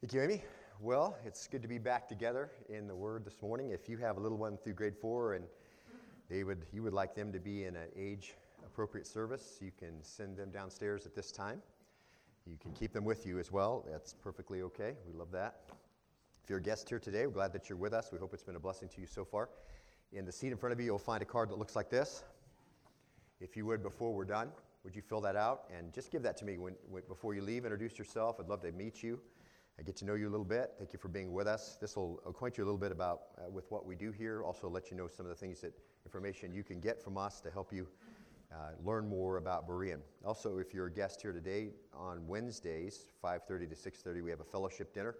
Thank you, Amy. Well, it's good to be back together in the Word this morning. If you have a little one through grade four and they would, you would like them to be in an age appropriate service, you can send them downstairs at this time. You can keep them with you as well. That's perfectly okay. We love that. If you're a guest here today, we're glad that you're with us. We hope it's been a blessing to you so far. In the seat in front of you, you'll find a card that looks like this. If you would, before we're done, would you fill that out and just give that to me when, when, before you leave? Introduce yourself. I'd love to meet you. I get to know you a little bit. Thank you for being with us. This will acquaint you a little bit about uh, with what we do here. Also, let you know some of the things that information you can get from us to help you uh, learn more about Berean. Also, if you're a guest here today, on Wednesdays, 5:30 to 6:30, we have a fellowship dinner.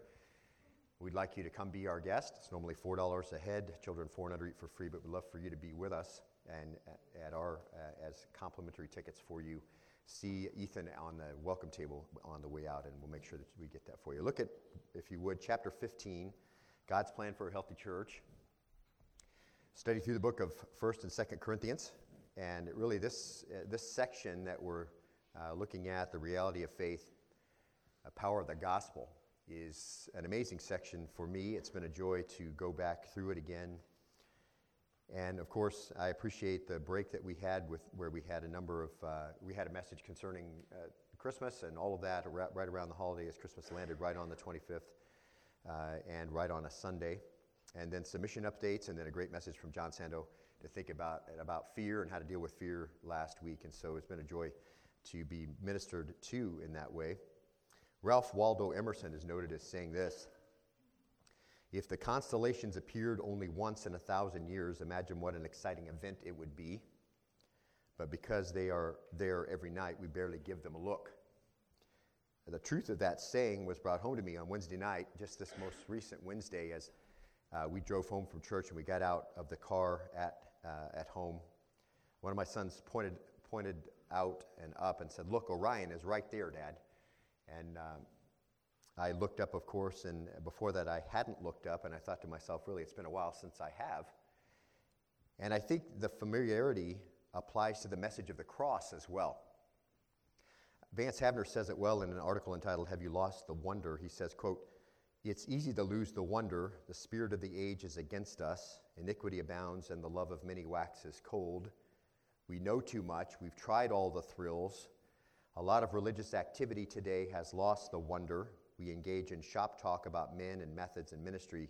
We'd like you to come be our guest. It's normally $4 a head. Children four and under eat for free, but we'd love for you to be with us and at our uh, as complimentary tickets for you. See Ethan on the welcome table on the way out, and we'll make sure that we get that for you. Look at, if you would, chapter 15, God's plan for a healthy church. Study through the book of First and Second Corinthians, and really this uh, this section that we're uh, looking at, the reality of faith, the power of the gospel is an amazing section for me. It's been a joy to go back through it again. And of course, I appreciate the break that we had with where we had a number of, uh, we had a message concerning uh, Christmas and all of that right around the holiday as Christmas landed right on the 25th uh, and right on a Sunday. And then submission updates and then a great message from John Sando to think about, about fear and how to deal with fear last week. And so it's been a joy to be ministered to in that way. Ralph Waldo Emerson is noted as saying this If the constellations appeared only once in a thousand years, imagine what an exciting event it would be. But because they are there every night, we barely give them a look. The truth of that saying was brought home to me on Wednesday night, just this most recent Wednesday, as uh, we drove home from church and we got out of the car at, uh, at home. One of my sons pointed, pointed out and up and said, Look, Orion is right there, Dad. And um, I looked up, of course, and before that I hadn't looked up, and I thought to myself, really, it's been a while since I have. And I think the familiarity applies to the message of the cross as well. Vance Havner says it well in an article entitled Have You Lost the Wonder? He says, quote, It's easy to lose the wonder. The spirit of the age is against us. Iniquity abounds, and the love of many waxes cold. We know too much. We've tried all the thrills. A lot of religious activity today has lost the wonder. We engage in shop talk about men and methods and ministry,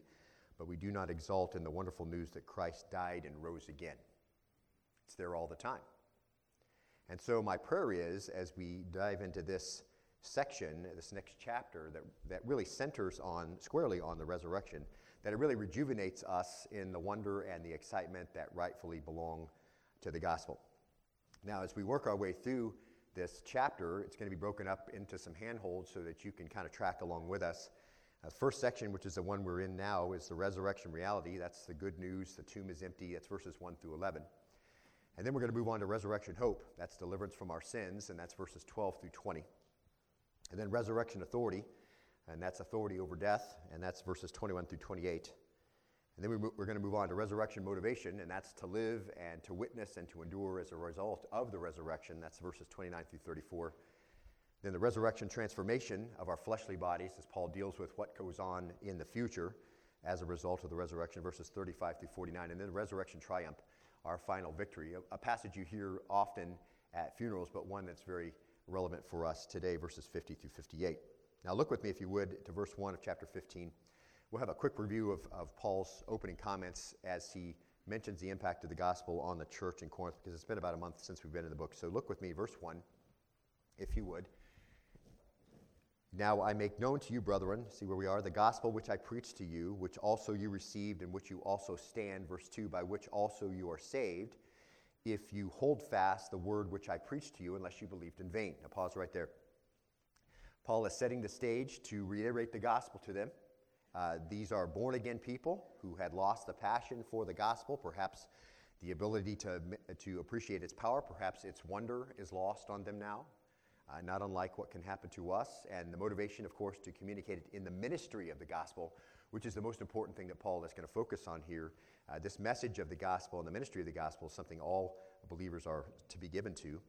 but we do not exult in the wonderful news that Christ died and rose again. It's there all the time. And so, my prayer is as we dive into this section, this next chapter, that, that really centers on squarely on the resurrection, that it really rejuvenates us in the wonder and the excitement that rightfully belong to the gospel. Now, as we work our way through this chapter, it's going to be broken up into some handholds so that you can kind of track along with us. Uh, the first section, which is the one we're in now, is the resurrection reality. That's the good news. The tomb is empty. That's verses 1 through 11. And then we're going to move on to resurrection hope. That's deliverance from our sins, and that's verses 12 through 20. And then resurrection authority, and that's authority over death, and that's verses 21 through 28. And then we, are going to move on to resurrection motivation, and that's to live and to witness and to endure as a result of the resurrection. That's verses 29 through 34. Then the resurrection transformation of our fleshly bodies, as Paul deals with what goes on in the future as a result of the resurrection, verses 35 through 49. And then the resurrection triumph, our final victory, a, a passage you hear often at funerals, but one that's very relevant for us today, verses 50 through 58. Now, look with me, if you would, to verse 1 of chapter 15. We'll have a quick review of, of Paul's opening comments as he mentions the impact of the gospel on the church in Corinth because it's been about a month since we've been in the book. So look with me, verse 1, if you would. Now I make known to you, brethren, see where we are, the gospel which I preached to you, which also you received, and which you also stand, verse 2, by which also you are saved, if you hold fast the word which I preached to you, unless you believed in vain. Now pause right there. Paul is setting the stage to reiterate the gospel to them. Uh, these are born again people who had lost the passion for the gospel, perhaps the ability to, to appreciate its power, perhaps its wonder is lost on them now, uh, not unlike what can happen to us. And the motivation, of course, to communicate it in the ministry of the gospel, which is the most important thing that Paul is going to focus on here. Uh, this message of the gospel and the ministry of the gospel is something all believers are to be given to.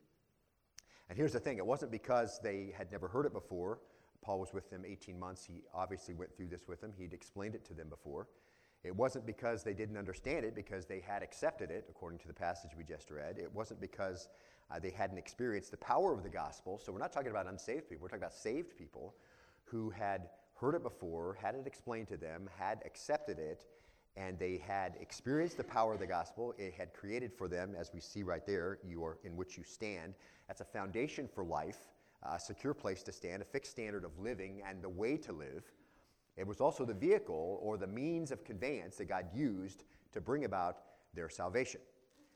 And here's the thing it wasn't because they had never heard it before Paul was with them 18 months. He obviously went through this with them. He'd explained it to them before. It wasn't because they didn't understand it, because they had accepted it, according to the passage we just read. It wasn't because uh, they hadn't experienced the power of the gospel. So we're not talking about unsaved people, we're talking about saved people who had heard it before, had it explained to them, had accepted it, and they had experienced the power of the gospel. It had created for them, as we see right there, you are in which you stand. That's a foundation for life, a secure place to stand, a fixed standard of living, and the way to live. It was also the vehicle or the means of conveyance that God used to bring about their salvation.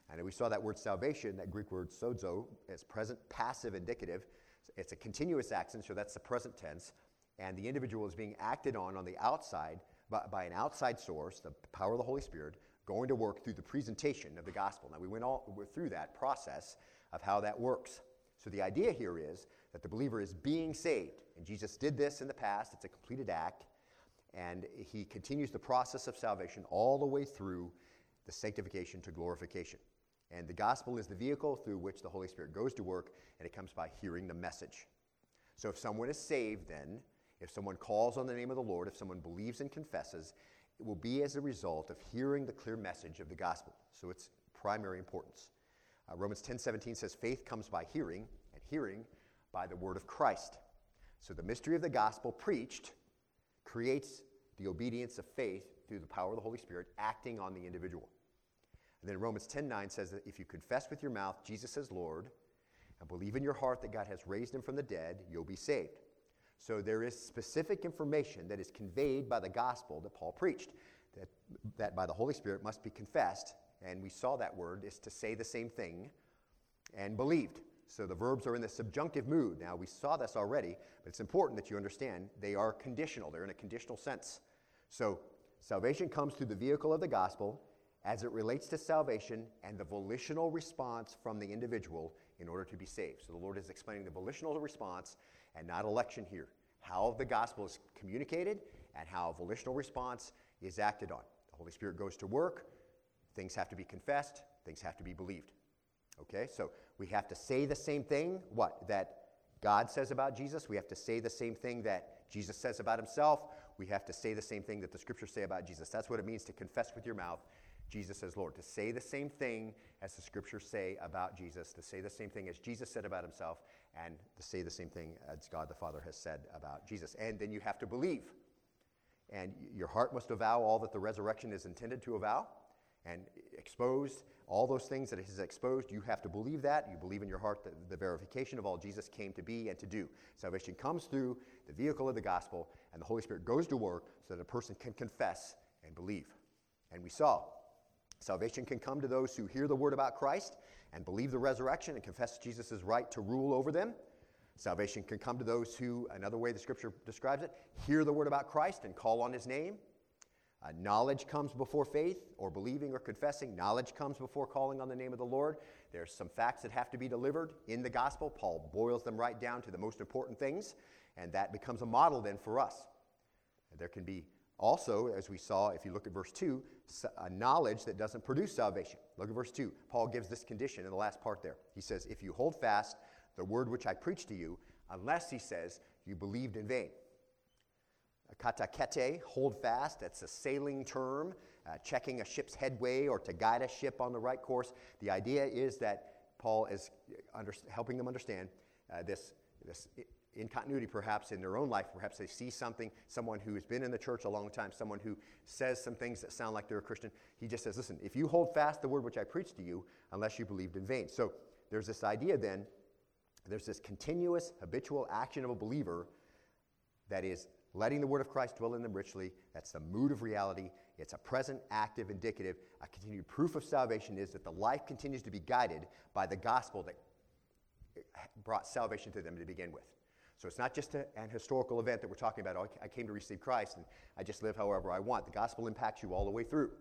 And we saw that word salvation, that Greek word sozo, as present passive indicative. It's a continuous action, so that's the present tense. And the individual is being acted on on the outside by, by, an outside source, the power of the Holy Spirit, going to work through the presentation of the gospel. Now, we went all through that process of how that works. So, the idea here is that the believer is being saved. And Jesus did this in the past, it's a completed act. And he continues the process of salvation all the way through the sanctification to glorification. And the gospel is the vehicle through which the Holy Spirit goes to work, and it comes by hearing the message. So if someone is saved, then, if someone calls on the name of the Lord, if someone believes and confesses, it will be as a result of hearing the clear message of the gospel. So it's primary importance. Uh, Romans 10 17 says, Faith comes by hearing, and hearing by the word of Christ. So the mystery of the gospel preached creates the obedience of faith through the power of the Holy Spirit acting on the individual. And then Romans 10:9 says that if you confess with your mouth Jesus as Lord and believe in your heart that God has raised him from the dead, you'll be saved. So there is specific information that is conveyed by the gospel that Paul preached that, that by the Holy Spirit must be confessed, and we saw that word is to say the same thing and believed. So the verbs are in the subjunctive mood. Now, we saw this already, but it's important that you understand they are conditional. They're in a conditional sense. So salvation comes through the vehicle of the gospel as it relates to salvation and the volitional response from the individual in order to be saved. So the Lord is explaining the volitional response and not election here. How the gospel is communicated and how volitional response is acted on. The Holy Spirit goes to work, things have to be confessed, things have to be believed. Okay, so we have to say the same thing, what? That God says about Jesus. We have to say the same thing that Jesus says about himself. We have to say the same thing that the scriptures say about Jesus. That's what it means to confess with your mouth Jesus as Lord. To say the same thing as the scriptures say about Jesus, to say the same thing as Jesus said about himself, and to say the same thing as God the Father has said about Jesus. And then you have to believe. And your heart must avow all that the resurrection is intended to avow and exposed all those things that He's exposed, you have to believe that. You believe in your heart that the verification of all Jesus came to be and to do. Salvation comes through the vehicle of the gospel, and the Holy Spirit goes to work so that a person can confess and believe. And we saw salvation can come to those who hear the word about Christ and believe the resurrection and confess Jesus' right to rule over them. Salvation can come to those who, another way the scripture describes it, hear the word about Christ and call on his name uh, knowledge comes before faith or believing or confessing. Knowledge comes before calling on the name of the Lord. There's some facts that have to be delivered in the gospel. Paul boils them right down to the most important things, and that becomes a model then for us. There can be also, as we saw, if you look at verse 2, a knowledge that doesn't produce salvation. Look at verse 2. Paul gives this condition in the last part there. He says, If you hold fast the word which I preached to you, unless, he says, you believed in vain. Katakete, hold fast, that's a sailing term, uh, checking a ship's headway or to guide a ship on the right course. The idea is that Paul is under, helping them understand uh, this, this in continuity perhaps in their own life. Perhaps they see something, someone who has been in the church a long time, someone who says some things that sound like they're a Christian. He just says, listen, if you hold fast the word which I preached to you, unless you believed in vain. So there's this idea then, there's this continuous, habitual action of a believer that is letting the word of Christ dwell in them richly. That's the mood of reality. It's a present, active, indicative. A continued proof of salvation is that the life continues to be guided by the gospel that brought salvation to them to begin with. So it's not just a, an historical event that we're talking about. Oh, I came to receive Christ and I just live however I want. The gospel impacts you all the way through.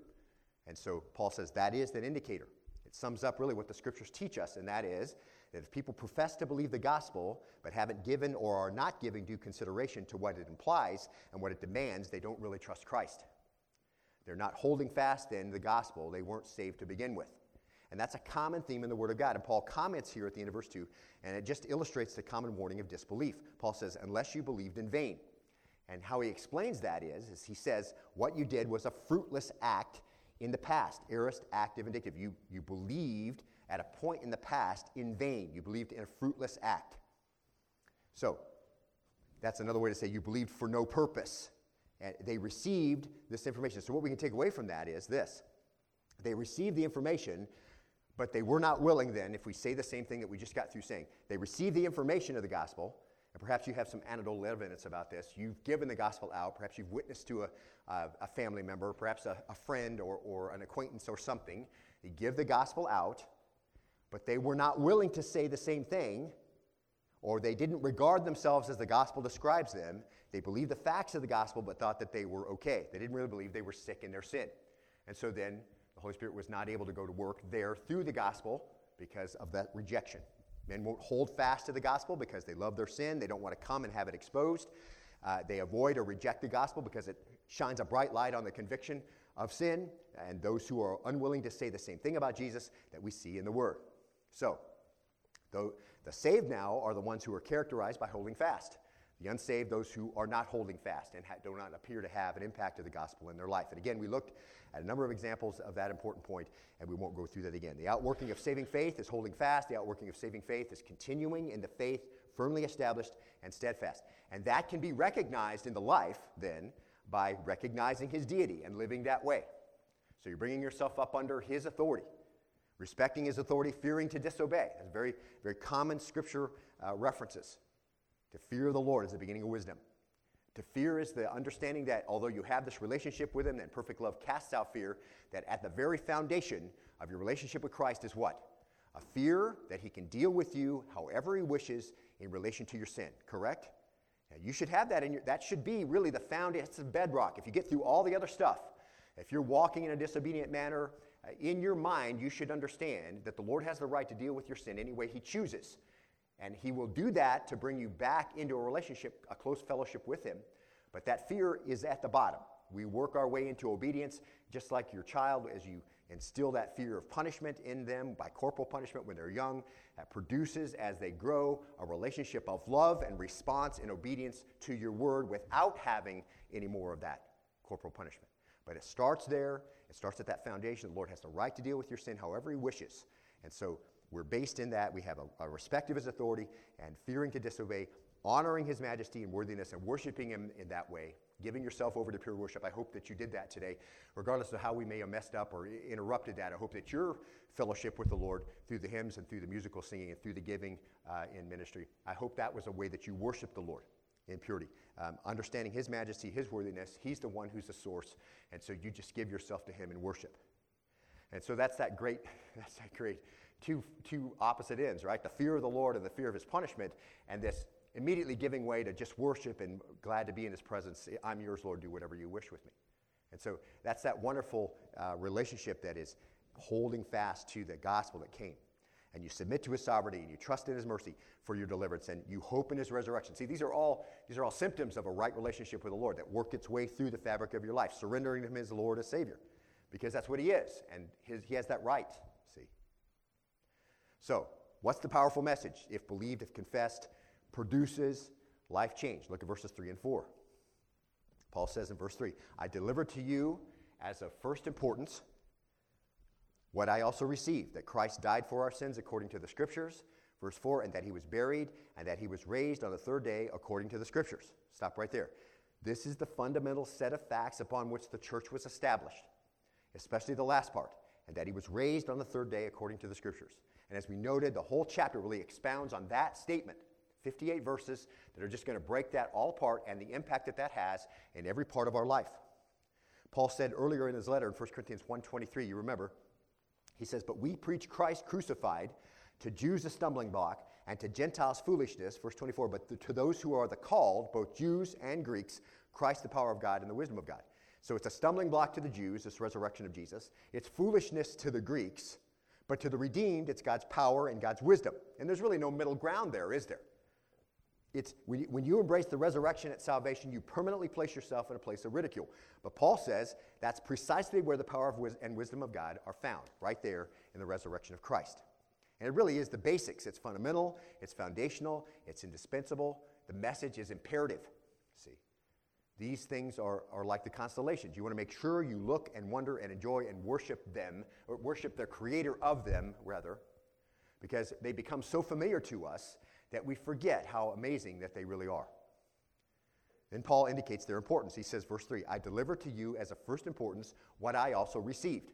And so Paul says that is that indicator. It sums up really what the scriptures teach us, and that is that if people profess to believe the gospel but haven't given or are not giving due consideration to what it implies and what it demands, they don't really trust Christ. They're not holding fast in the gospel. They weren't saved to begin with. And that's a common theme in the Word of God. And Paul comments here at the end of verse 2, and it just illustrates the common warning of disbelief. Paul says, unless you believed in vain. And how he explains that is, is he says, what you did was a fruitless act in the past, aorist, active, indicative. You, you believed at a point in the past in vain. You believed in a fruitless act. So, that's another way to say you believed for no purpose. And they received this information. So, what we can take away from that is this they received the information, but they were not willing then, if we say the same thing that we just got through saying, they received the information of the gospel, and perhaps you have some anecdotal evidence about this. You've given the gospel out, perhaps you've witnessed to a, a, a family member, perhaps a, a friend or, or an acquaintance or something. You give the gospel out, but they were not willing to say the same thing, or they didn't regard themselves as the gospel describes them. They believed the facts of the gospel, but thought that they were okay. They didn't really believe they were sick in their sin. And so then the Holy Spirit was not able to go to work there through the gospel because of that rejection. Men won't hold fast to the gospel because they love their sin. They don't want to come and have it exposed. Uh, they avoid or reject the gospel because it shines a bright light on the conviction of sin and those who are unwilling to say the same thing about Jesus that we see in the Word. So, though the saved now are the ones who are characterized by holding fast. The unsaved, those who are not holding fast and ha- do not appear to have an impact of the gospel in their life. And again, we looked at a number of examples of that important point, and we won't go through that again. The outworking of saving faith is holding fast, the outworking of saving faith is continuing in the faith firmly established and steadfast. And that can be recognized in the life, then, by recognizing his deity and living that way. So you're bringing yourself up under his authority, respecting his authority, fearing to disobey. That's very, very common scripture uh, references. To fear the Lord is the beginning of wisdom. To fear is the understanding that although you have this relationship with Him, that perfect love casts out fear, that at the very foundation of your relationship with Christ is what? A fear that He can deal with you however He wishes in relation to your sin, correct? Now, you should have that in your, that should be really the foundation, it's the bedrock. If you get through all the other stuff, if you're walking in a disobedient manner, Uh, in your mind, you should understand that the Lord has the right to deal with your sin any way He chooses. And he will do that to bring you back into a relationship, a close fellowship with him. But that fear is at the bottom. We work our way into obedience, just like your child, as you instill that fear of punishment in them by corporal punishment when they're young. That produces, as they grow, a relationship of love and response and obedience to your word without having any more of that corporal punishment. But it starts there. It starts at that foundation. The Lord has the right to deal with your sin however He wishes. And so we're based in that. We have a, a respect of his authority and fearing to disobey, honoring his majesty and worthiness, and worshiping him in that way, giving yourself over to pure worship. I hope that you did that today. Regardless of how we may have messed up or interrupted that, I hope that your fellowship with the Lord through the hymns and through the musical singing and through the giving uh, in ministry, I hope that was a way that you worship the Lord in purity. Um, understanding his majesty, his worthiness, he's the one who's the source, and so you just give yourself to him in worship. And so that's that great, that's that great two, two opposite ends, right? The fear of the Lord and the fear of his punishment, and this immediately giving way to just worship and glad to be in his presence. I'm yours, Lord, do whatever you wish with me. And so that's that wonderful uh, relationship that is holding fast to the gospel that came. And you submit to his sovereignty and you trust in his mercy for your deliverance and you hope in his resurrection. See, these are all, these are all symptoms of a right relationship with the Lord that work its way through the fabric of your life, surrendering to him as Lord as Savior. Because that's what he is, and his, he has that right. See. So, what's the powerful message? If believed, if confessed, produces life change. Look at verses 3 and 4. Paul says in verse 3 I delivered to you as of first importance what I also received that Christ died for our sins according to the Scriptures. Verse 4 and that he was buried and that he was raised on the third day according to the Scriptures. Stop right there. This is the fundamental set of facts upon which the church was established, especially the last part, and that he was raised on the third day according to the Scriptures. And as we noted, the whole chapter really expounds on that statement 58 verses that are just going to break that all apart and the impact that that has in every part of our life. Paul said earlier in his letter in 1 Corinthians 1:23, you remember, he says, "But we preach Christ crucified, to Jews a stumbling block, and to Gentiles foolishness." Verse 24, "But to those who are the called, both Jews and Greeks, Christ the power of God and the wisdom of God." So it's a stumbling block to the Jews, this resurrection of Jesus. It's foolishness to the Greeks, but to the redeemed, it's God's power and God's wisdom. And there's really no middle ground there, is there? It's when you, when you embrace the resurrection at salvation, you permanently place yourself in a place of ridicule. But Paul says that's precisely where the power wis- and wisdom of God are found, right there in the resurrection of Christ. And it really is the basics. It's fundamental, it's foundational, it's indispensable. The message is imperative. See, these things are, are like the constellations. You want to make sure you look and wonder and enjoy and worship them, or worship the creator of them, rather, because they become so familiar to us that we forget how amazing that they really are. Then Paul indicates their importance. He says, verse 3 I deliver to you as of first importance what I also received.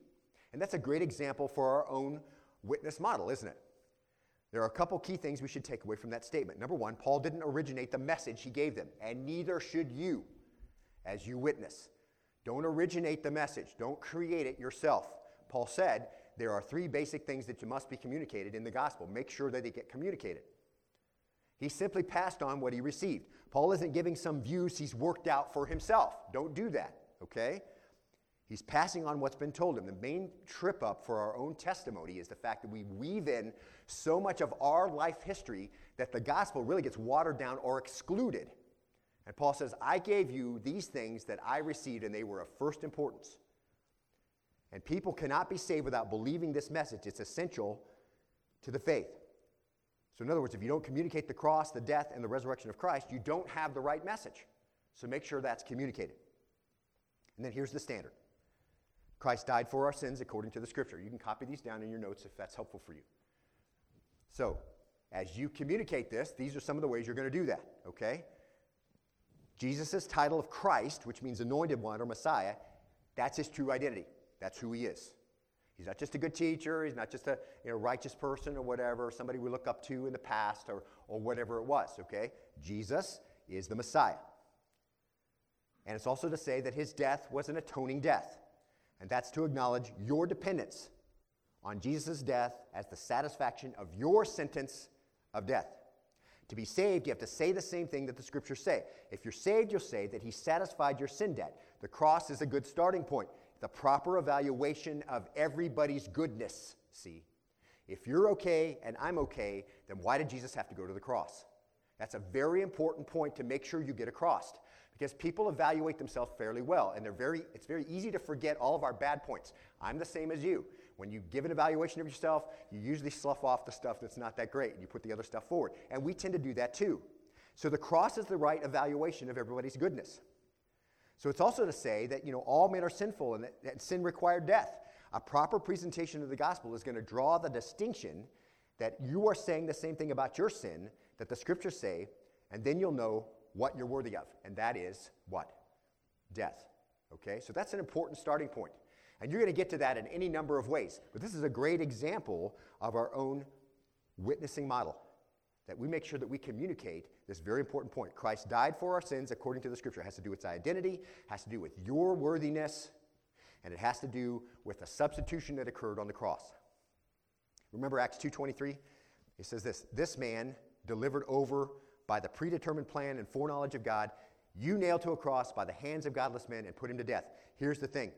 And that's a great example for our own witness model, isn't it? There are a couple key things we should take away from that statement. Number one, Paul didn't originate the message he gave them, and neither should you as you witness. Don't originate the message, don't create it yourself. Paul said there are three basic things that you must be communicated in the gospel. Make sure that they get communicated. He simply passed on what he received. Paul isn't giving some views he's worked out for himself. Don't do that, okay? He's passing on what's been told him. The main trip up for our own testimony is the fact that we weave in so much of our life history that the gospel really gets watered down or excluded. And Paul says, I gave you these things that I received, and they were of first importance. And people cannot be saved without believing this message. It's essential to the faith. So, in other words, if you don't communicate the cross, the death, and the resurrection of Christ, you don't have the right message. So, make sure that's communicated. And then here's the standard Christ died for our sins according to the scripture. You can copy these down in your notes if that's helpful for you. So, as you communicate this, these are some of the ways you're going to do that, okay? Jesus' title of Christ, which means anointed one or Messiah, that's his true identity. That's who he is. He's not just a good teacher, he's not just a you know, righteous person or whatever, somebody we look up to in the past or, or whatever it was, okay? Jesus is the Messiah. And it's also to say that his death was an atoning death. And that's to acknowledge your dependence on Jesus' death as the satisfaction of your sentence of death. To be saved, you have to say the same thing that the scriptures say. If you're saved, you'll say that he satisfied your sin debt. The cross is a good starting point the proper evaluation of everybody's goodness. See, if you're okay and I'm okay, then why did Jesus have to go to the cross? That's a very important point to make sure you get across because people evaluate themselves fairly well and they're very it's very easy to forget all of our bad points. I'm the same as you. When you give an evaluation of yourself, you usually slough off the stuff that's not that great and you put the other stuff forward. And we tend to do that too. So the cross is the right evaluation of everybody's goodness. So it's also to say that you know all men are sinful and that, that sin required death. A proper presentation of the gospel is going to draw the distinction that you are saying the same thing about your sin that the scriptures say, and then you'll know what you're worthy of, and that is what? Death. Okay? So that's an important starting point. And you're going to get to that in any number of ways. But this is a great example of our own witnessing model that we make sure that we communicate this very important point. Christ died for our sins according to the scripture. It has to do with identity, has to do with your worthiness, and it has to do with the substitution that occurred on the cross. Remember Acts 2:23? It says this, this man delivered over by the predetermined plan and foreknowledge of God, you nailed to a cross by the hands of godless men and put him to death. Here's the thing.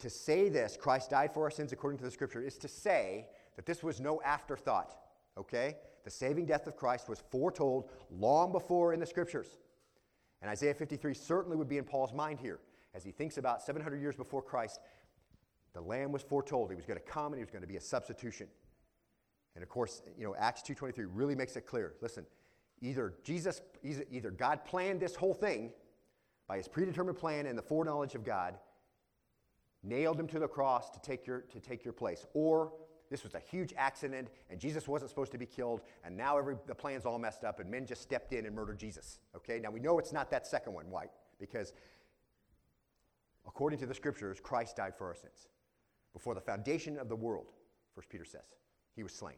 To say this, Christ died for our sins according to the scripture, is to say that this was no afterthought, okay? The saving death of Christ was foretold long before in the scriptures. And Isaiah 53 certainly would be in Paul's mind here as he thinks about 700 years before Christ. The Lamb was foretold. He was going to come and he was going to be a substitution. And of course, you know, Acts 2.23 really makes it clear. Listen, either Jesus, either God planned this whole thing by his predetermined plan and the foreknowledge of God, nailed him to the cross to take your, to take your place, or this was a huge accident and Jesus wasn't supposed to be killed, and now every, the plan's all messed up and men just stepped in and murdered Jesus. Okay, now we know it's not that second one. Why? Because according to the scriptures, Christ died for our sins. Before the foundation of the world, First Peter says, he was slain.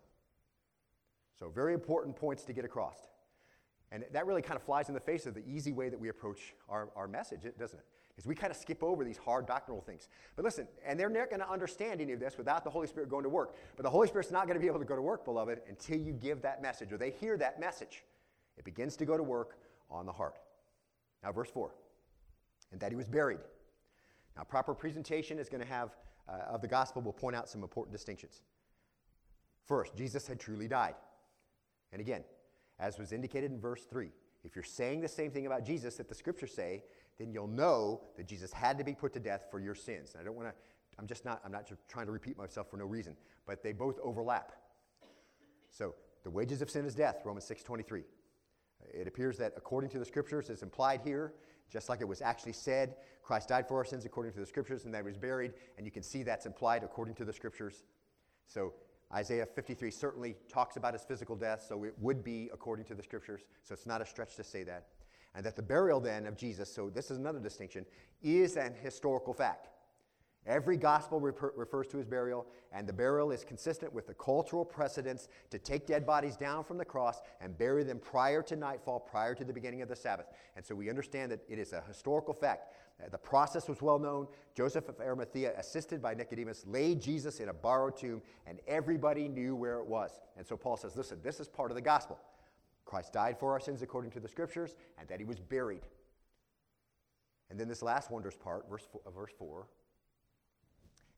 So, very important points to get across. And that really kind of flies in the face of the easy way that we approach our, our message, doesn't it? Is we kind of skip over these hard doctrinal things. But listen, and they're not going to understand any of this without the Holy Spirit going to work. But the Holy Spirit's not going to be able to go to work, beloved, until you give that message or they hear that message. It begins to go to work on the heart. Now, verse 4 and that he was buried. Now, proper presentation is going to have, uh, of the gospel, will point out some important distinctions. First, Jesus had truly died. And again, as was indicated in verse 3. If you're saying the same thing about Jesus that the scriptures say, then you'll know that Jesus had to be put to death for your sins. And I don't want to, I'm just not, I'm not trying to repeat myself for no reason, but they both overlap. So the wages of sin is death, Romans 6.23. It appears that according to the scriptures, it's implied here, just like it was actually said, Christ died for our sins according to the scriptures, and that he was buried, and you can see that's implied according to the scriptures. So Isaiah 53 certainly talks about his physical death, so it would be according to the scriptures. So it's not a stretch to say that. And that the burial then of Jesus, so this is another distinction, is an historical fact. Every gospel refer- refers to his burial, and the burial is consistent with the cultural precedents to take dead bodies down from the cross and bury them prior to nightfall, prior to the beginning of the Sabbath. And so we understand that it is a historical fact. Uh, the process was well known. Joseph of Arimathea, assisted by Nicodemus, laid Jesus in a borrowed tomb, and everybody knew where it was. And so Paul says, listen, this is part of the gospel. Christ died for our sins according to the scriptures, and that he was buried. And then this last wondrous part, verse four, uh, verse 4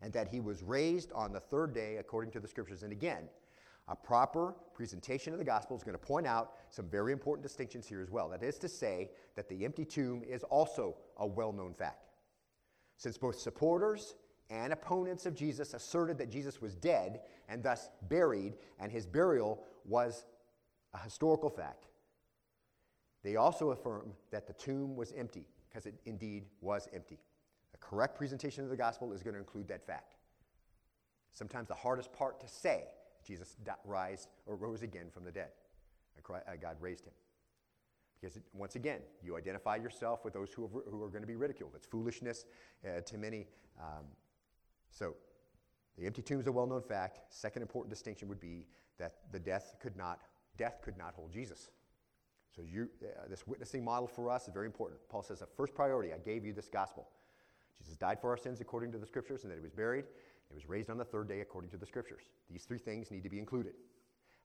and that he was raised on the third day according to the scriptures. And again, a proper presentation of the gospel is going to point out some very important distinctions here as well. That is to say, that the empty tomb is also a well known fact. Since both supporters and opponents of Jesus asserted that Jesus was dead and thus buried, and his burial was a historical fact, they also affirm that the tomb was empty, because it indeed was empty A correct presentation of the gospel is going to include that fact. Sometimes the hardest part to say, Jesus rise or rose again from the dead. Uh, God raised him. Because once again, you identify yourself with those who, have, who are going to be ridiculed. It's foolishness uh, to many. Um, so, the empty tomb is a well-known fact. Second important distinction would be that the death could not death could not hold Jesus. So, you, uh, this witnessing model for us is very important. Paul says, the first priority, I gave you this gospel. Jesus died for our sins according to the scriptures, and that he was buried. He was raised on the third day according to the scriptures. These three things need to be included.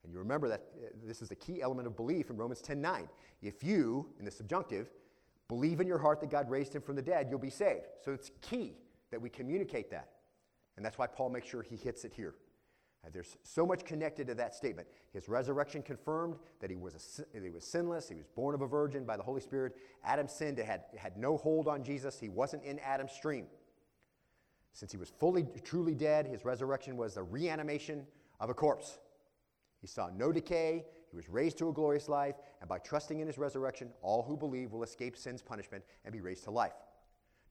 And you remember that uh, this is a key element of belief in Romans 10 9. If you, in the subjunctive, believe in your heart that God raised him from the dead, you'll be saved. So it's key that we communicate that. And that's why Paul makes sure he hits it here. There's so much connected to that statement. His resurrection confirmed that he was, a, he was sinless. He was born of a virgin by the Holy Spirit. Adam sinned. It had, it had no hold on Jesus. He wasn't in Adam's stream. Since he was fully, truly dead, his resurrection was the reanimation of a corpse. He saw no decay. He was raised to a glorious life. And by trusting in his resurrection, all who believe will escape sin's punishment and be raised to life.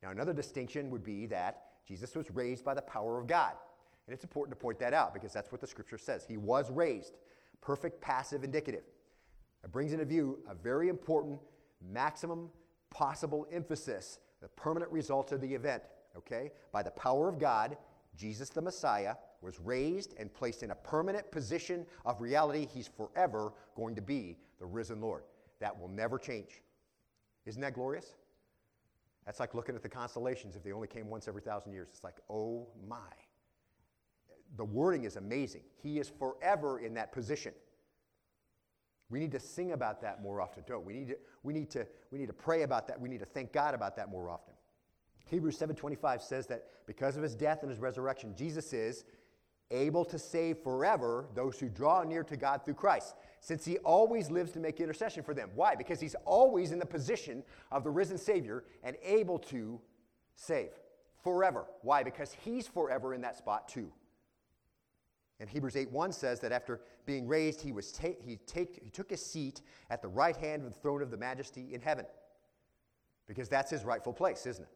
Now, another distinction would be that Jesus was raised by the power of God. And it's important to point that out because that's what the scripture says. He was raised. Perfect passive indicative. It brings into view a very important maximum possible emphasis, the permanent result of the event. Okay? By the power of God, Jesus the Messiah was raised and placed in a permanent position of reality. He's forever going to be the risen Lord. That will never change. Isn't that glorious? That's like looking at the constellations if they only came once every thousand years. It's like, oh my the wording is amazing. He is forever in that position. We need to sing about that more often, don't we? We need to, we need to, we need to pray about that. We need to thank God about that more often. Hebrews 7:25 says that because of his death and his resurrection, Jesus is able to save forever those who draw near to God through Christ, since he always lives to make intercession for them. Why? Because he's always in the position of the risen Savior and able to save forever. Why? Because he's forever in that spot too. And Hebrews 8:1 says that after being raised, he, was ta- he, take, he took his seat at the right hand of the throne of the majesty in heaven. Because that's his rightful place, isn't it?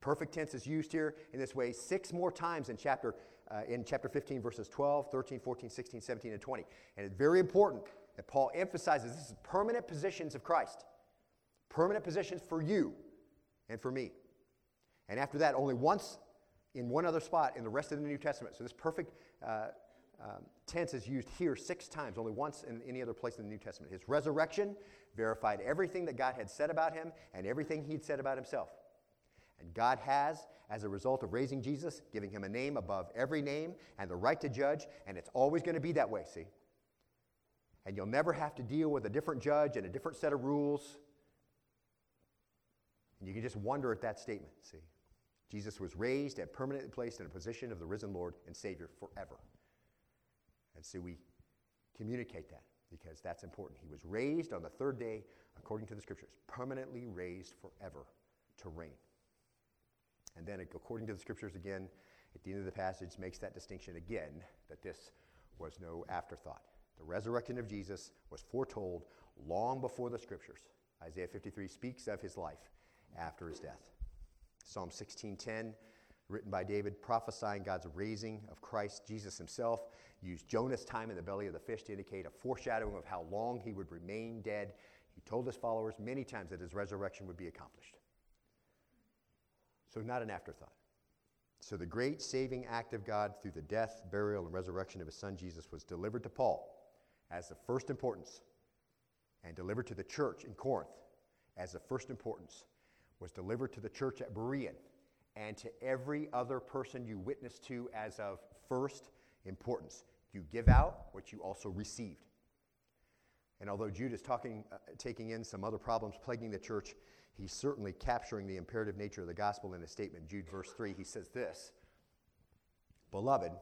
Perfect tense is used here in this way six more times in chapter, uh, in chapter 15, verses 12, 13, 14, 16, 17, and 20. And it's very important that Paul emphasizes this is permanent positions of Christ, permanent positions for you and for me. And after that, only once in one other spot in the rest of the New Testament. So this perfect uh, um, tense is used here six times, only once in any other place in the New Testament. His resurrection verified everything that God had said about him and everything he'd said about himself. And God has, as a result of raising Jesus, giving him a name above every name and the right to judge, and it's always going to be that way, see? And you'll never have to deal with a different judge and a different set of rules. And you can just wonder at that statement, see? Jesus was raised and permanently placed in a position of the risen Lord and Savior forever. And so we communicate that. because that's important. He was raised on the third day, according to the scriptures, permanently raised forever to reign. And then, according to the scriptures again, at the end of the passage, makes that distinction again that this was no afterthought. The resurrection of Jesus was foretold long before the scriptures. Isaiah 53 speaks of his life after his death. Psalm 16:10 written by David, prophesying God's raising of Christ Jesus himself, used Jonah's time in the belly of the fish to indicate a foreshadowing of how long he would remain dead. He told his followers many times that his resurrection would be accomplished. So, not an afterthought. So, the great saving act of God through the death, burial, and resurrection of his son Jesus was delivered to Paul as the first importance and delivered to the church in Corinth as the first importance, was delivered to the church at Berean and to every other person you witness to as of first importance. You give out what you also received. And although Jude is talking, uh, taking in some other problems plaguing the church, he's certainly capturing the imperative nature of the gospel in his statement. Jude, verse 3, he says this Beloved,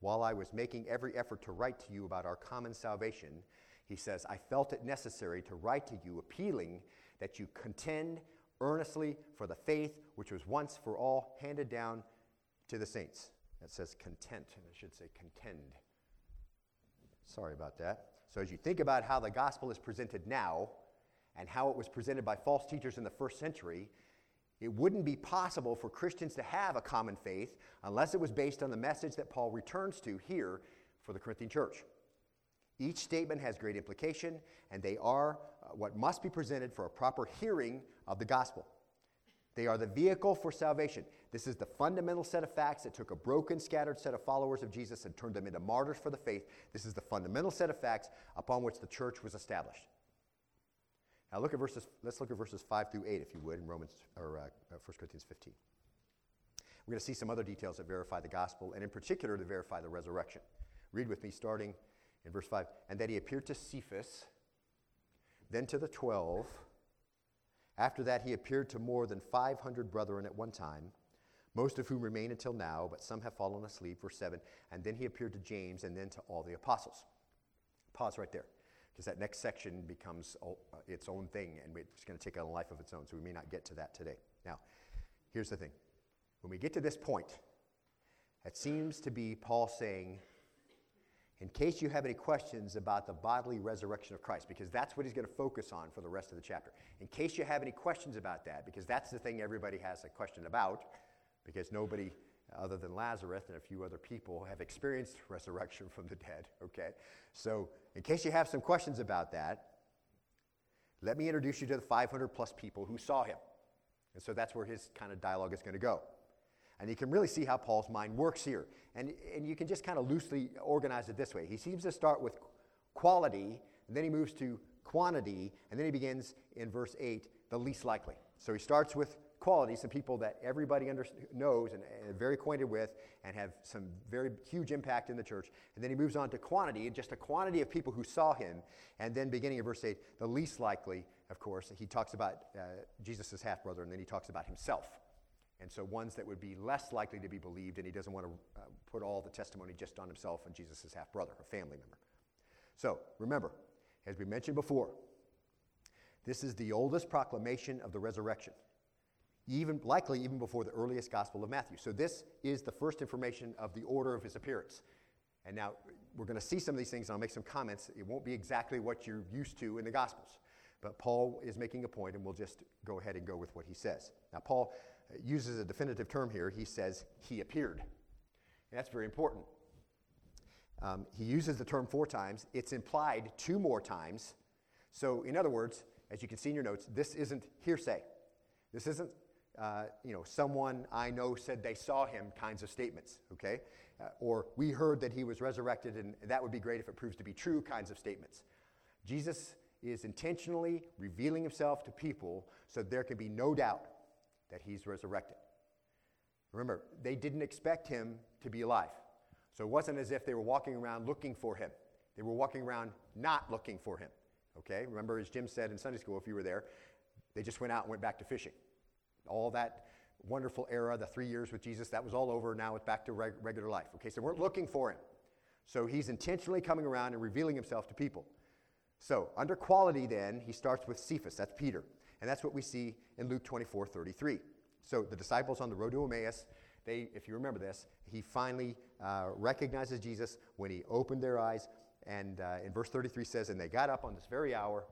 while I was making every effort to write to you about our common salvation, he says, I felt it necessary to write to you, appealing that you contend earnestly for the faith which was once for all handed down to the saints. That says content, and I should say contend. Sorry about that. So, as you think about how the gospel is presented now and how it was presented by false teachers in the first century, it wouldn't be possible for Christians to have a common faith unless it was based on the message that Paul returns to here for the Corinthian church. Each statement has great implication, and they are uh, what must be presented for a proper hearing of the gospel. They are the vehicle for salvation. This is the fundamental set of facts that took a broken, scattered set of followers of Jesus and turned them into martyrs for the faith. This is the fundamental set of facts upon which the church was established. Now look at verses, let's look at verses 5 through 8, if you would, in Romans or uh, 1 uh, Corinthians 15. We're going to see some other details that verify the gospel, and in particular to verify the resurrection. Read with me, starting in verse 5. And that he appeared to Cephas, then to the twelve. After that, he appeared to more than 500 brethren at one time, most of whom remain until now, but some have fallen asleep. Verse 7. And then he appeared to James, and then to all the apostles. Pause right there, because that next section becomes uh, its own thing, and it's going to take on a life of its own, so we may not get to that today. Now, here's the thing. When we get to this point, it seems to be Paul saying, in case you have any questions about the bodily resurrection of Christ, because that's what he's going to focus on for the rest of the chapter. In case you have any questions about that, because that's the thing everybody has a question about, because nobody other than Lazarus and a few other people have experienced resurrection from the dead, okay? So, in case you have some questions about that, let me introduce you to the 500 plus people who saw him. And so that's where his kind of dialogue is going to go. And you can really see how Paul's mind works here. And, and you can just kind of loosely organize it this way. He seems to start with quality, and then he moves to quantity, and then he begins in verse 8, the least likely. So he starts with quality, some people that everybody under, knows and, and very acquainted with and have some very huge impact in the church. And then he moves on to quantity, just a quantity of people who saw him. And then beginning in verse 8, the least likely, of course, he talks about uh, Jesus' half brother, and then he talks about himself. And so ones that would be less likely to be believed, and he doesn't want to uh, put all the testimony just on himself and Jesus' half brother, a family member. So remember, as we mentioned before, this is the oldest proclamation of the resurrection, even likely even before the earliest gospel of Matthew. So this is the first information of the order of his appearance. And now we're going to see some of these things, and I'll make some comments. It won't be exactly what you're used to in the Gospels. But Paul is making a point, and we'll just go ahead and go with what he says. Now, Paul uses a definitive term here. He says, He appeared. And that's very important. Um, he uses the term four times, it's implied two more times. So, in other words, as you can see in your notes, this isn't hearsay. This isn't, uh, you know, someone I know said they saw him kinds of statements, okay? Uh, or we heard that he was resurrected and that would be great if it proves to be true kinds of statements. Jesus is intentionally revealing himself to people so there can be no doubt that he's resurrected. Remember, they didn't expect him to be alive. So it wasn't as if they were walking around looking for him. They were walking around not looking for him. Okay? Remember, as Jim said in Sunday school, if you were there, they just went out and went back to fishing. All that wonderful era, the three years with Jesus, that was all over. Now it's back to reg- regular life. Okay? So they weren't looking for him. So he's intentionally coming around and revealing himself to people. So, under quality, then, he starts with Cephas, that's Peter. And that's what we see in Luke 24 33. So, the disciples on the road to Emmaus, they, if you remember this, he finally uh, recognizes Jesus when he opened their eyes. And uh, in verse 33 says, And they got up on this very hour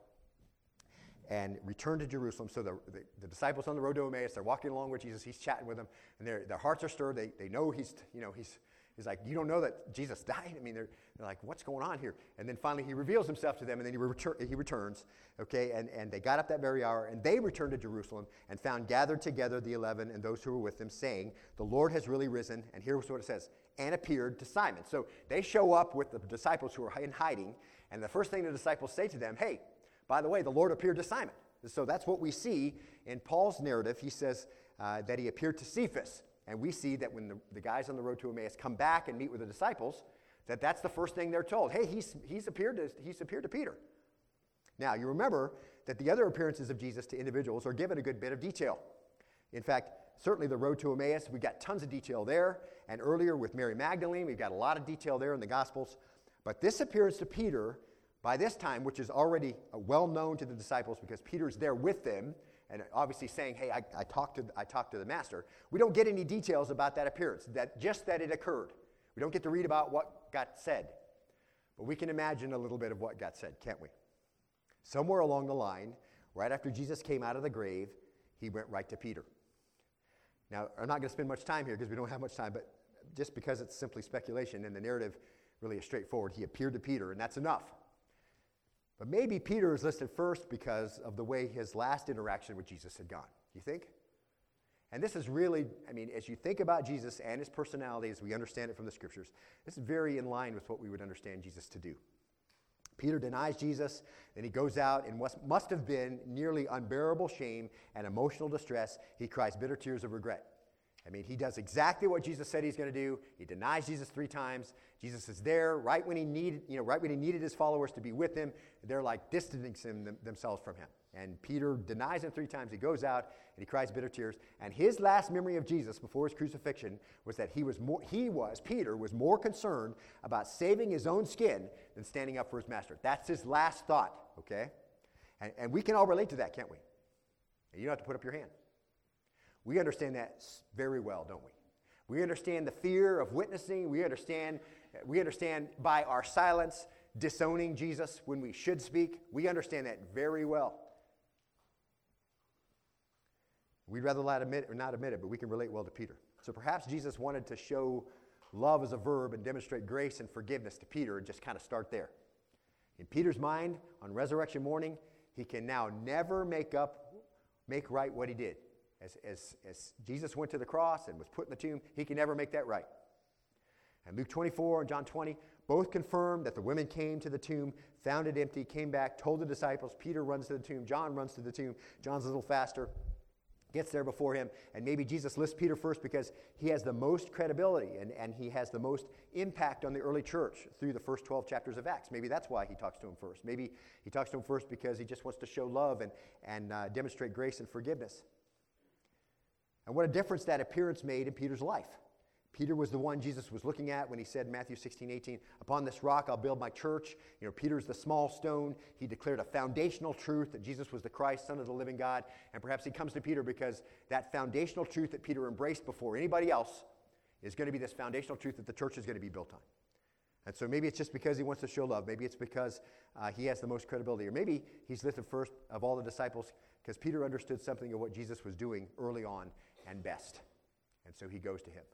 and returned to Jerusalem. So the, the, the, disciples on the road to Emmaus, they're walking along with Jesus. He's chatting with them, and their, hearts are stirred. They, they know he's, you know, he's, he's like, you don't know that Jesus died? I mean, they're, they're like, what's going on here? And then finally he reveals himself to them, and then he, retur- he returns, okay? And, and they got up that very hour, and they returned to Jerusalem and found gathered together the eleven and those who were with them, saying, the Lord has really risen. And here's what it says, and appeared to Simon. So they show up with the disciples who are in hiding, and the first thing the disciples say to them, hey, by the way, the Lord appeared to Simon. So that's what we see in Paul's narrative. He says uh, that he appeared to Cephas. And we see that when the, the guys on the road to Emmaus come back and meet with the disciples, that that's the first thing they're told. Hey, he's, he's, appeared to, he's appeared to Peter. Now, you remember that the other appearances of Jesus to individuals are given a good bit of detail. In fact, certainly the road to Emmaus, we've got tons of detail there. And earlier with Mary Magdalene, we've got a lot of detail there in the Gospels. But this appearance to Peter by this time, which is already uh, well known to the disciples because Peter's there with them and obviously saying, Hey, I, I, talked to, I talked to the master. We don't get any details about that appearance, that, just that it occurred. We don't get to read about what got said. But we can imagine a little bit of what got said, can't we? Somewhere along the line, right after Jesus came out of the grave, he went right to Peter. Now, I'm not going to spend much time here because we don't have much time, but just because it's simply speculation and the narrative really is straightforward, he appeared to Peter, and that's enough. But maybe Peter is listed first because of the way his last interaction with Jesus had gone. You think? And this is really, I mean, as you think about Jesus and his personality as we understand it from the scriptures, this is very in line with what we would understand Jesus to do. Peter denies Jesus, then he goes out in what must have been nearly unbearable shame and emotional distress. He cries bitter tears of regret. I mean, he does exactly what Jesus said he's going to do. He denies Jesus three times. Jesus is there right when he needed, you know, right when he needed his followers to be with him. They're like distancing them, themselves from him. And Peter denies him three times. He goes out and he cries bitter tears. And his last memory of Jesus before his crucifixion was that he was more, he was, Peter was more concerned about saving his own skin than standing up for his master. That's his last thought, okay? And, and we can all relate to that, can't we? And you don't have to put up your hand. We understand that very well, don't we? We understand the fear of witnessing. We understand, we understand by our silence disowning Jesus when we should speak. We understand that very well. We'd rather not admit or not admit it, but we can relate well to Peter. So perhaps Jesus wanted to show love as a verb and demonstrate grace and forgiveness to Peter and just kind of start there. In Peter's mind, on resurrection morning, he can now never make up, make right what he did. As, as, as Jesus went to the cross and was put in the tomb, he can never make that right. And Luke 24 and John 20 both confirm that the women came to the tomb, found it empty, came back, told the disciples. Peter runs to the tomb. John runs to the tomb. John's a little faster, gets there before him. And maybe Jesus lists Peter first because he has the most credibility and, and he has the most impact on the early church through the first 12 chapters of Acts. Maybe that's why he talks to him first. Maybe he talks to him first because he just wants to show love and, and uh, demonstrate grace and forgiveness. And what a difference that appearance made in Peter's life. Peter was the one Jesus was looking at when he said in Matthew 16, 18, Upon this rock I'll build my church. You know, Peter's the small stone. He declared a foundational truth that Jesus was the Christ, Son of the living God. And perhaps he comes to Peter because that foundational truth that Peter embraced before anybody else is going to be this foundational truth that the church is going to be built on. And so maybe it's just because he wants to show love. Maybe it's because uh, he has the most credibility. Or maybe he's listed first of all the disciples because Peter understood something of what Jesus was doing early on and best. And so he goes to him.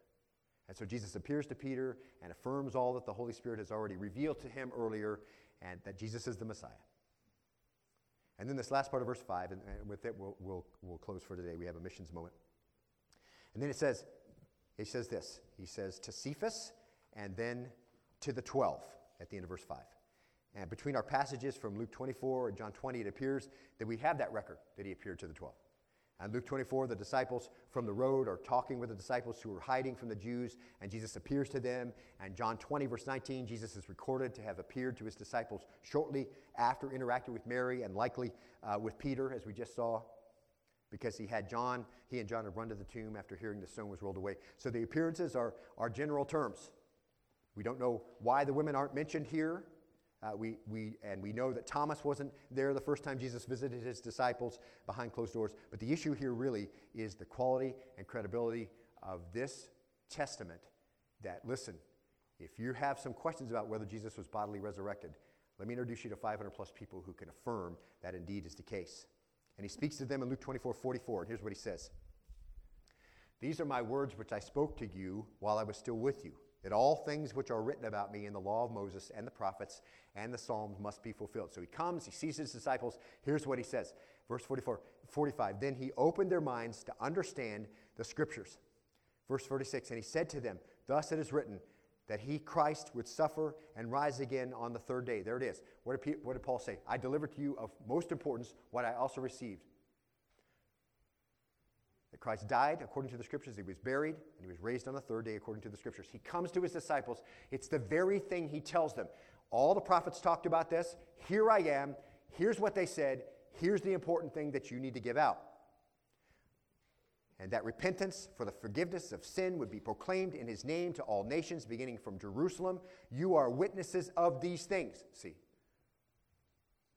And so Jesus appears to Peter and affirms all that the Holy Spirit has already revealed to him earlier and that Jesus is the Messiah. And then this last part of verse 5, and, and with it we'll, we'll, we'll close for today. We have a missions moment. And then it says, he says this. He says to Cephas and then to the 12 at the end of verse 5. And between our passages from Luke 24 and John 20, it appears that we have that record that he appeared to the 12. And Luke 24, the disciples from the road are talking with the disciples who are hiding from the Jews, and Jesus appears to them. And John 20, verse 19, Jesus is recorded to have appeared to his disciples shortly after interacting with Mary and likely uh, with Peter, as we just saw, because he had John, he and John had run to the tomb after hearing the stone was rolled away. So the appearances are, are general terms. We don't know why the women aren't mentioned here Uh, we, we, and we know that Thomas wasn't there the first time Jesus visited his disciples behind closed doors. But the issue here really is the quality and credibility of this testament that, listen, if you have some questions about whether Jesus was bodily resurrected, let me introduce you to 500 plus people who can affirm that indeed is the case. And he speaks to them in Luke 24 44, and here's what he says These are my words which I spoke to you while I was still with you, that all things which are written about me in the law of Moses and the prophets and the Psalms must be fulfilled. So he comes, he sees his disciples. Here's what he says verse 44, 45. Then he opened their minds to understand the scriptures. Verse 46, and he said to them, Thus it is written, that he, Christ, would suffer and rise again on the third day. There it is. What did, what did Paul say? I delivered to you of most importance what I also received. That Christ died according to the scriptures, he was buried, and he was raised on the third day according to the scriptures. He comes to his disciples. It's the very thing he tells them. All the prophets talked about this. Here I am. Here's what they said. Here's the important thing that you need to give out and that repentance for the forgiveness of sin would be proclaimed in his name to all nations, beginning from Jerusalem. You are witnesses of these things. See?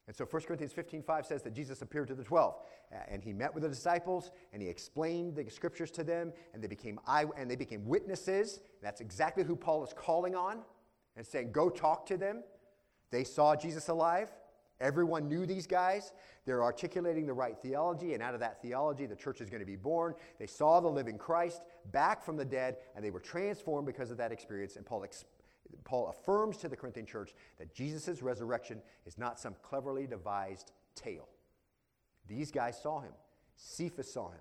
And so 1 Corinthians 15 5 says that Jesus appeared to the 12, and he met with the disciples, and he explained the scriptures to them, and they became, eye, and they became witnesses. That's exactly who Paul is calling on and saying, Go talk to them. They saw Jesus alive. Everyone knew these guys. They're articulating the right theology, and out of that theology, the church is going to be born. They saw the living Christ back from the dead, and they were transformed because of that experience. And Paul, Paul affirms to the Corinthian church that Jesus' resurrection is not some cleverly devised tale. These guys saw him, Cephas saw him.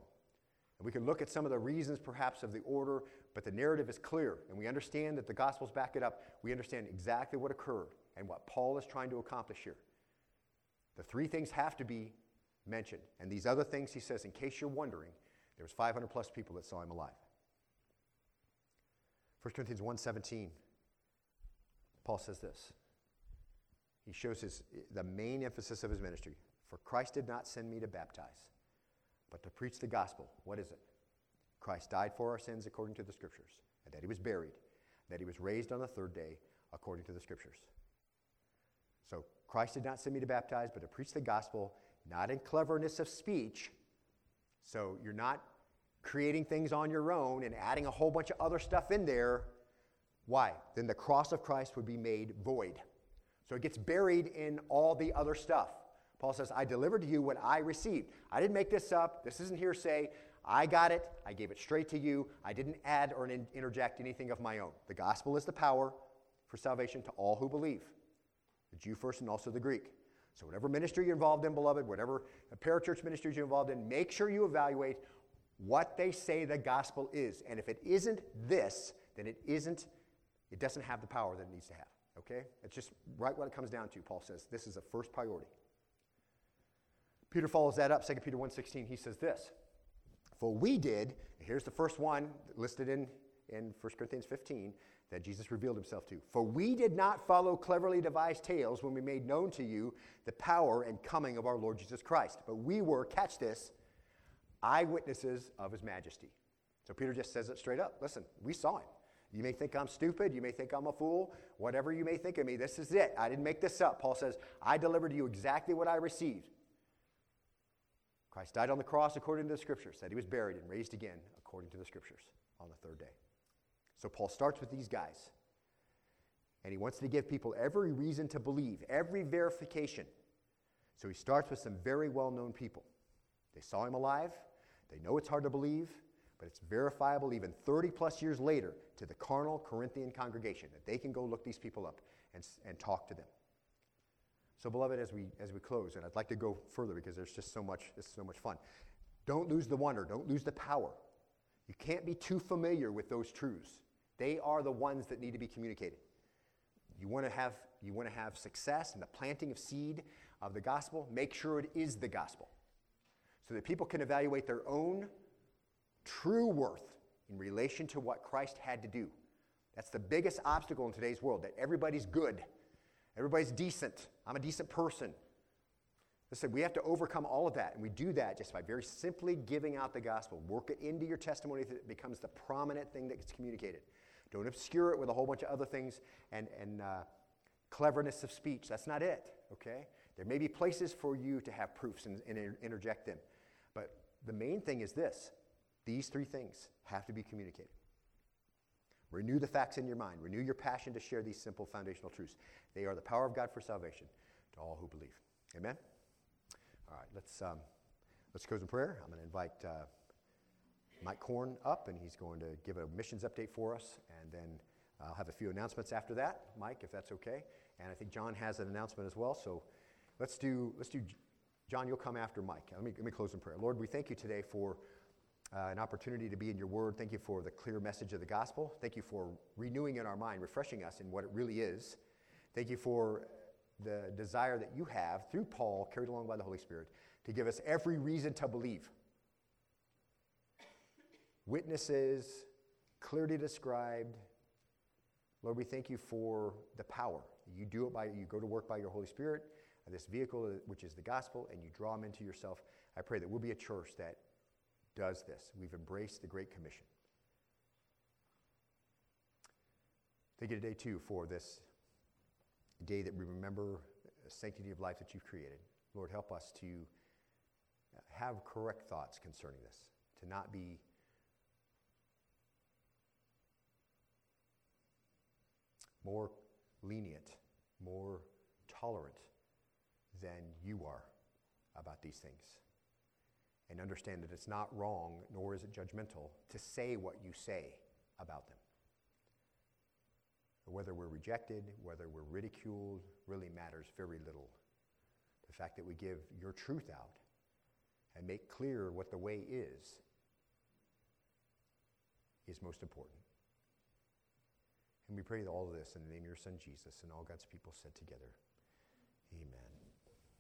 And we can look at some of the reasons, perhaps, of the order, but the narrative is clear, and we understand that the Gospels back it up. We understand exactly what occurred and what Paul is trying to accomplish here. The three things have to be mentioned. And these other things, he says, in case you're wondering, there was 500 plus people that saw him alive. 1 Corinthians 1.17, Paul says this. He shows his, the main emphasis of his ministry. For Christ did not send me to baptize, but to preach the gospel. What is it? Christ died for our sins according to the scriptures, and that he was buried, that he was raised on the third day according to the scriptures. So Christ did not send me to baptize, but to preach the gospel, not in cleverness of speech. So you're not creating things on your own and adding a whole bunch of other stuff in there. Why? Then the cross of Christ would be made void. So it gets buried in all the other stuff. Paul says, I delivered to you what I received. I didn't make this up. This isn't hearsay. I got it. I gave it straight to you. I didn't add or interject anything of my own. The gospel is the power for salvation to all who believe the Jew first and also the Greek. So, whatever ministry you're involved in, beloved, whatever parachurch ministries you're involved in, make sure you evaluate what they say the gospel is. And if it isn't this, then it isn't, it doesn't have the power that it needs to have. Okay? It's just right what it comes down to, Paul says. This is a first priority. Peter follows that up, 2 Peter 1.16, he says this. For we did, here's the first one listed in, in 1 Corinthians 15, that Jesus revealed himself to. For we did not follow cleverly devised tales when we made known to you the power and coming of our Lord Jesus Christ, but we were, catch this, eyewitnesses of his majesty. So Peter just says it straight up. Listen, we saw him. You may think I'm stupid. You may think I'm a fool. Whatever you may think of me, this is it. I didn't make this up. Paul says, I delivered to you exactly what I received. Christ died on the cross according to the scriptures, that he was buried and raised again according to the scriptures on the third day. So Paul starts with these guys. And he wants to give people every reason to believe, every verification. So he starts with some very well known people. They saw him alive. They know it's hard to believe, but it's verifiable even 30 plus years later to the carnal Corinthian congregation that they can go look these people up and, and talk to them. So, beloved, as we, as we close, and I'd like to go further because there's just so much, it's so much fun. Don't lose the wonder, don't lose the power. You can't be too familiar with those truths. They are the ones that need to be communicated. You want to have, you want to have success in the planting of seed of the gospel, make sure it is the gospel so that people can evaluate their own true worth in relation to what Christ had to do. That's the biggest obstacle in today's world that everybody's good, everybody's decent, I'm a decent person. Listen, we have to overcome all of that, and we do that just by very simply giving out the gospel. Work it into your testimony that it becomes the prominent thing that gets communicated. Don't obscure it with a whole bunch of other things and, and uh, cleverness of speech. That's not it, okay? There may be places for you to have proofs and, and interject them. But the main thing is this these three things have to be communicated. Renew the facts in your mind. Renew your passion to share these simple foundational truths. They are the power of God for salvation to all who believe. Amen? All right, let's, um, let's close in prayer. I'm going to invite uh, Mike Korn up, and he's going to give a missions update for us, and then I'll have a few announcements after that, Mike, if that's okay. And I think John has an announcement as well. So let's do, let's do John, you'll come after Mike. Let me, let me close in prayer. Lord, we thank you today for uh, an opportunity to be in your word. Thank you for the clear message of the gospel. Thank you for renewing in our mind, refreshing us in what it really is. Thank you for the desire that you have through Paul, carried along by the Holy Spirit, to give us every reason to believe. Witnesses, clearly described. Lord, we thank you for the power. You do it by, you go to work by your Holy Spirit, this vehicle, which is the gospel, and you draw them into yourself. I pray that we'll be a church that does this. We've embraced the Great Commission. Thank you today, too, for this day that we remember the sanctity of life that you've created. Lord, help us to have correct thoughts concerning this, to not be more lenient, more tolerant than you are about these things and understand that it's not wrong, nor is it judgmental, to say what you say about them. Whether we're rejected, whether we're ridiculed, really matters very little. The fact that we give your truth out and make clear what the way is is most important. And we pray all of this in the name of your Son Jesus, and all God's people said together, Amen.